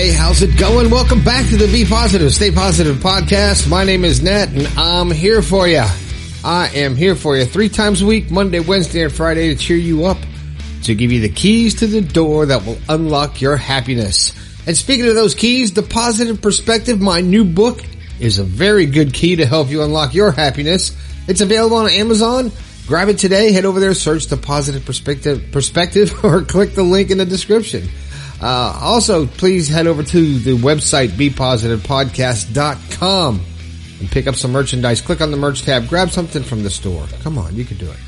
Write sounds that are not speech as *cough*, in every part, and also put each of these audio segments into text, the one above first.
Hey, how's it going? Welcome back to the Be Positive, Stay Positive podcast. My name is Nat and I'm here for you. I am here for you three times a week, Monday, Wednesday, and Friday to cheer you up, to give you the keys to the door that will unlock your happiness. And speaking of those keys, the positive perspective, my new book is a very good key to help you unlock your happiness. It's available on Amazon. Grab it today. Head over there, search the positive perspective, perspective, *laughs* or click the link in the description. Uh, also, please head over to the website, bepositivepodcast.com and pick up some merchandise. Click on the merch tab. Grab something from the store. Come on, you can do it.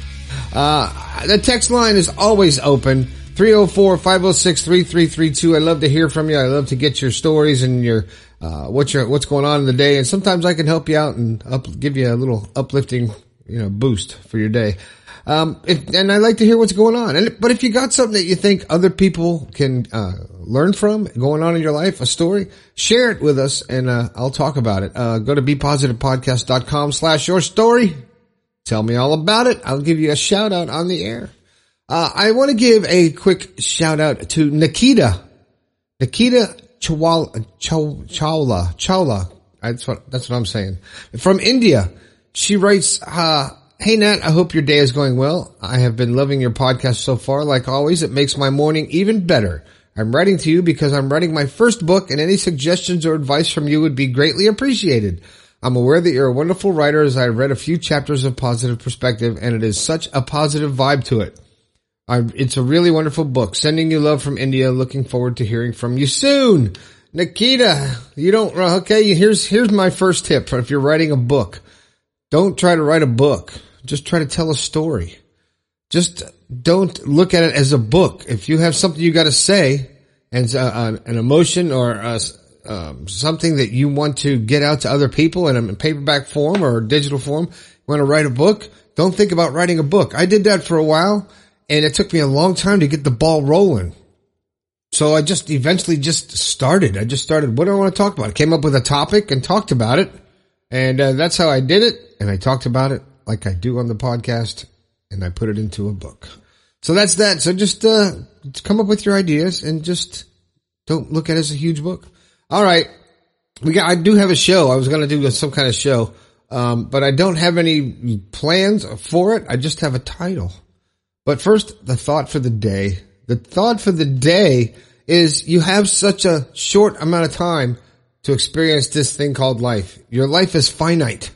Uh, the text line is always open. 304-506-3332. I love to hear from you. I love to get your stories and your, uh, what's your, what's going on in the day. And sometimes I can help you out and up, give you a little uplifting, you know, boost for your day. Um, if, and I like to hear what's going on. And, but if you got something that you think other people can, uh, learn from going on in your life, a story, share it with us and, uh, I'll talk about it. Uh, go to bepositivepodcast.com slash your story. Tell me all about it. I'll give you a shout out on the air. Uh, I want to give a quick shout out to Nikita. Nikita Chawla, Chawla, Chawla. That's what, that's what I'm saying. From India. She writes, uh, Hey Nat, I hope your day is going well. I have been loving your podcast so far. Like always, it makes my morning even better. I'm writing to you because I'm writing my first book and any suggestions or advice from you would be greatly appreciated. I'm aware that you're a wonderful writer as I read a few chapters of Positive Perspective and it is such a positive vibe to it. I, it's a really wonderful book. Sending you love from India. Looking forward to hearing from you soon. Nikita, you don't, okay, here's, here's my first tip if you're writing a book. Don't try to write a book. Just try to tell a story. Just don't look at it as a book. If you have something you got to say and uh, an emotion or uh, um, something that you want to get out to other people in a paperback form or digital form, you want to write a book, don't think about writing a book. I did that for a while and it took me a long time to get the ball rolling. So I just eventually just started. I just started, what do I want to talk about? I came up with a topic and talked about it. And uh, that's how I did it. And I talked about it like I do on the podcast and I put it into a book. So that's that. So just, uh, come up with your ideas and just don't look at it as a huge book. All right. We got, I do have a show. I was going to do some kind of show. Um, but I don't have any plans for it. I just have a title. But first, the thought for the day. The thought for the day is you have such a short amount of time to experience this thing called life. Your life is finite.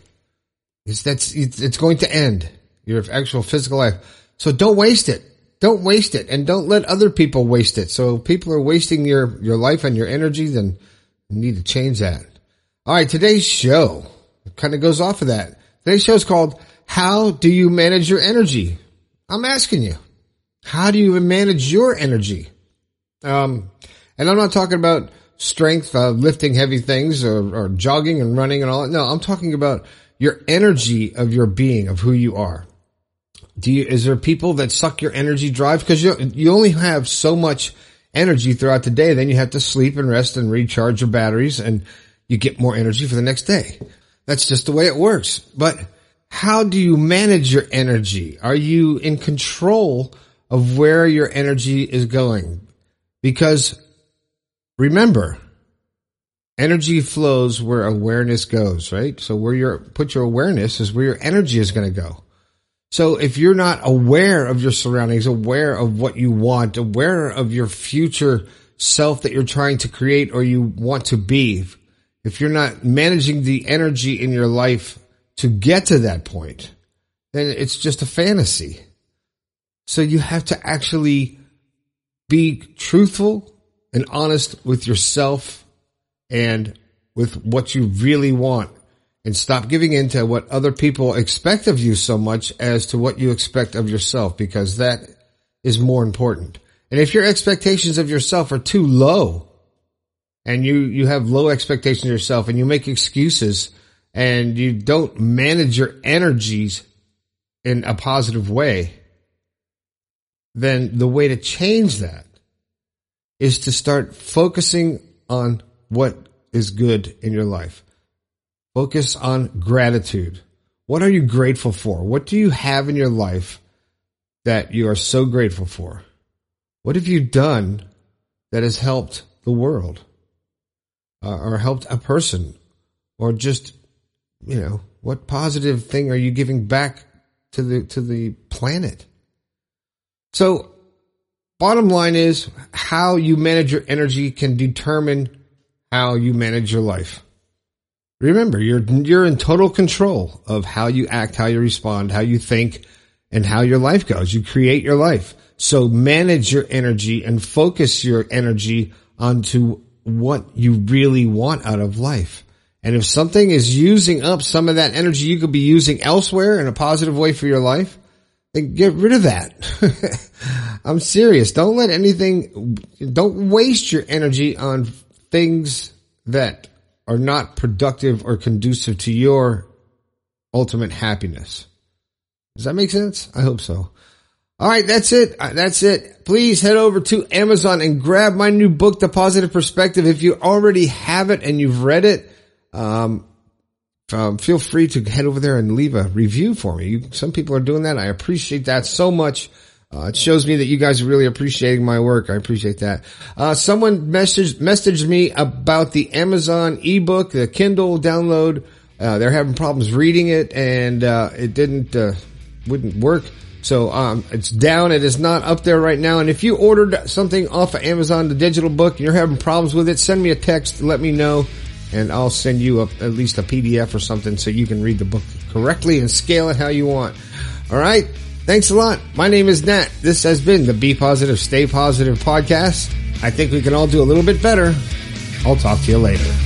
It's that's it's, it's going to end your actual physical life. So don't waste it. Don't waste it, and don't let other people waste it. So people are wasting your your life and your energy, then you need to change that. All right, today's show kind of goes off of that. Today's show is called "How Do You Manage Your Energy?" I'm asking you, how do you manage your energy? Um, and I'm not talking about strength, uh, lifting heavy things or, or jogging and running and all that. No, I'm talking about your energy of your being, of who you are. Do you, is there people that suck your energy drive? Cause you, you only have so much energy throughout the day. Then you have to sleep and rest and recharge your batteries and you get more energy for the next day. That's just the way it works. But how do you manage your energy? Are you in control of where your energy is going? Because remember, energy flows where awareness goes, right? So where your, put your awareness is where your energy is going to go. So if you're not aware of your surroundings, aware of what you want, aware of your future self that you're trying to create or you want to be, if you're not managing the energy in your life to get to that point, then it's just a fantasy. So you have to actually be truthful and honest with yourself and with what you really want and stop giving in to what other people expect of you so much as to what you expect of yourself because that is more important. And if your expectations of yourself are too low and you, you have low expectations of yourself and you make excuses and you don't manage your energies in a positive way, then the way to change that is to start focusing on what is good in your life. Focus on gratitude. What are you grateful for? What do you have in your life that you are so grateful for? What have you done that has helped the world? uh, or helped a person or just, you know, what positive thing are you giving back to the, to the planet? So bottom line is how you manage your energy can determine how you manage your life. Remember, you're, you're in total control of how you act, how you respond, how you think, and how your life goes. You create your life. So manage your energy and focus your energy onto what you really want out of life. And if something is using up some of that energy you could be using elsewhere in a positive way for your life, then get rid of that. *laughs* I'm serious. Don't let anything, don't waste your energy on things that are not productive or conducive to your ultimate happiness. Does that make sense? I hope so. All right, that's it. Uh, that's it. Please head over to Amazon and grab my new book, The Positive Perspective. If you already have it and you've read it, um, um, feel free to head over there and leave a review for me. You, some people are doing that. I appreciate that so much. Uh, it shows me that you guys are really appreciating my work. I appreciate that. Uh, someone messaged, messaged me about the Amazon ebook, the Kindle download. Uh, they're having problems reading it and, uh, it didn't, uh, wouldn't work. So um, it's down. It is not up there right now. And if you ordered something off of Amazon, the digital book, and you're having problems with it, send me a text. Let me know, and I'll send you a, at least a PDF or something so you can read the book correctly and scale it how you want. All right. Thanks a lot. My name is Nat. This has been the Be Positive, Stay Positive podcast. I think we can all do a little bit better. I'll talk to you later.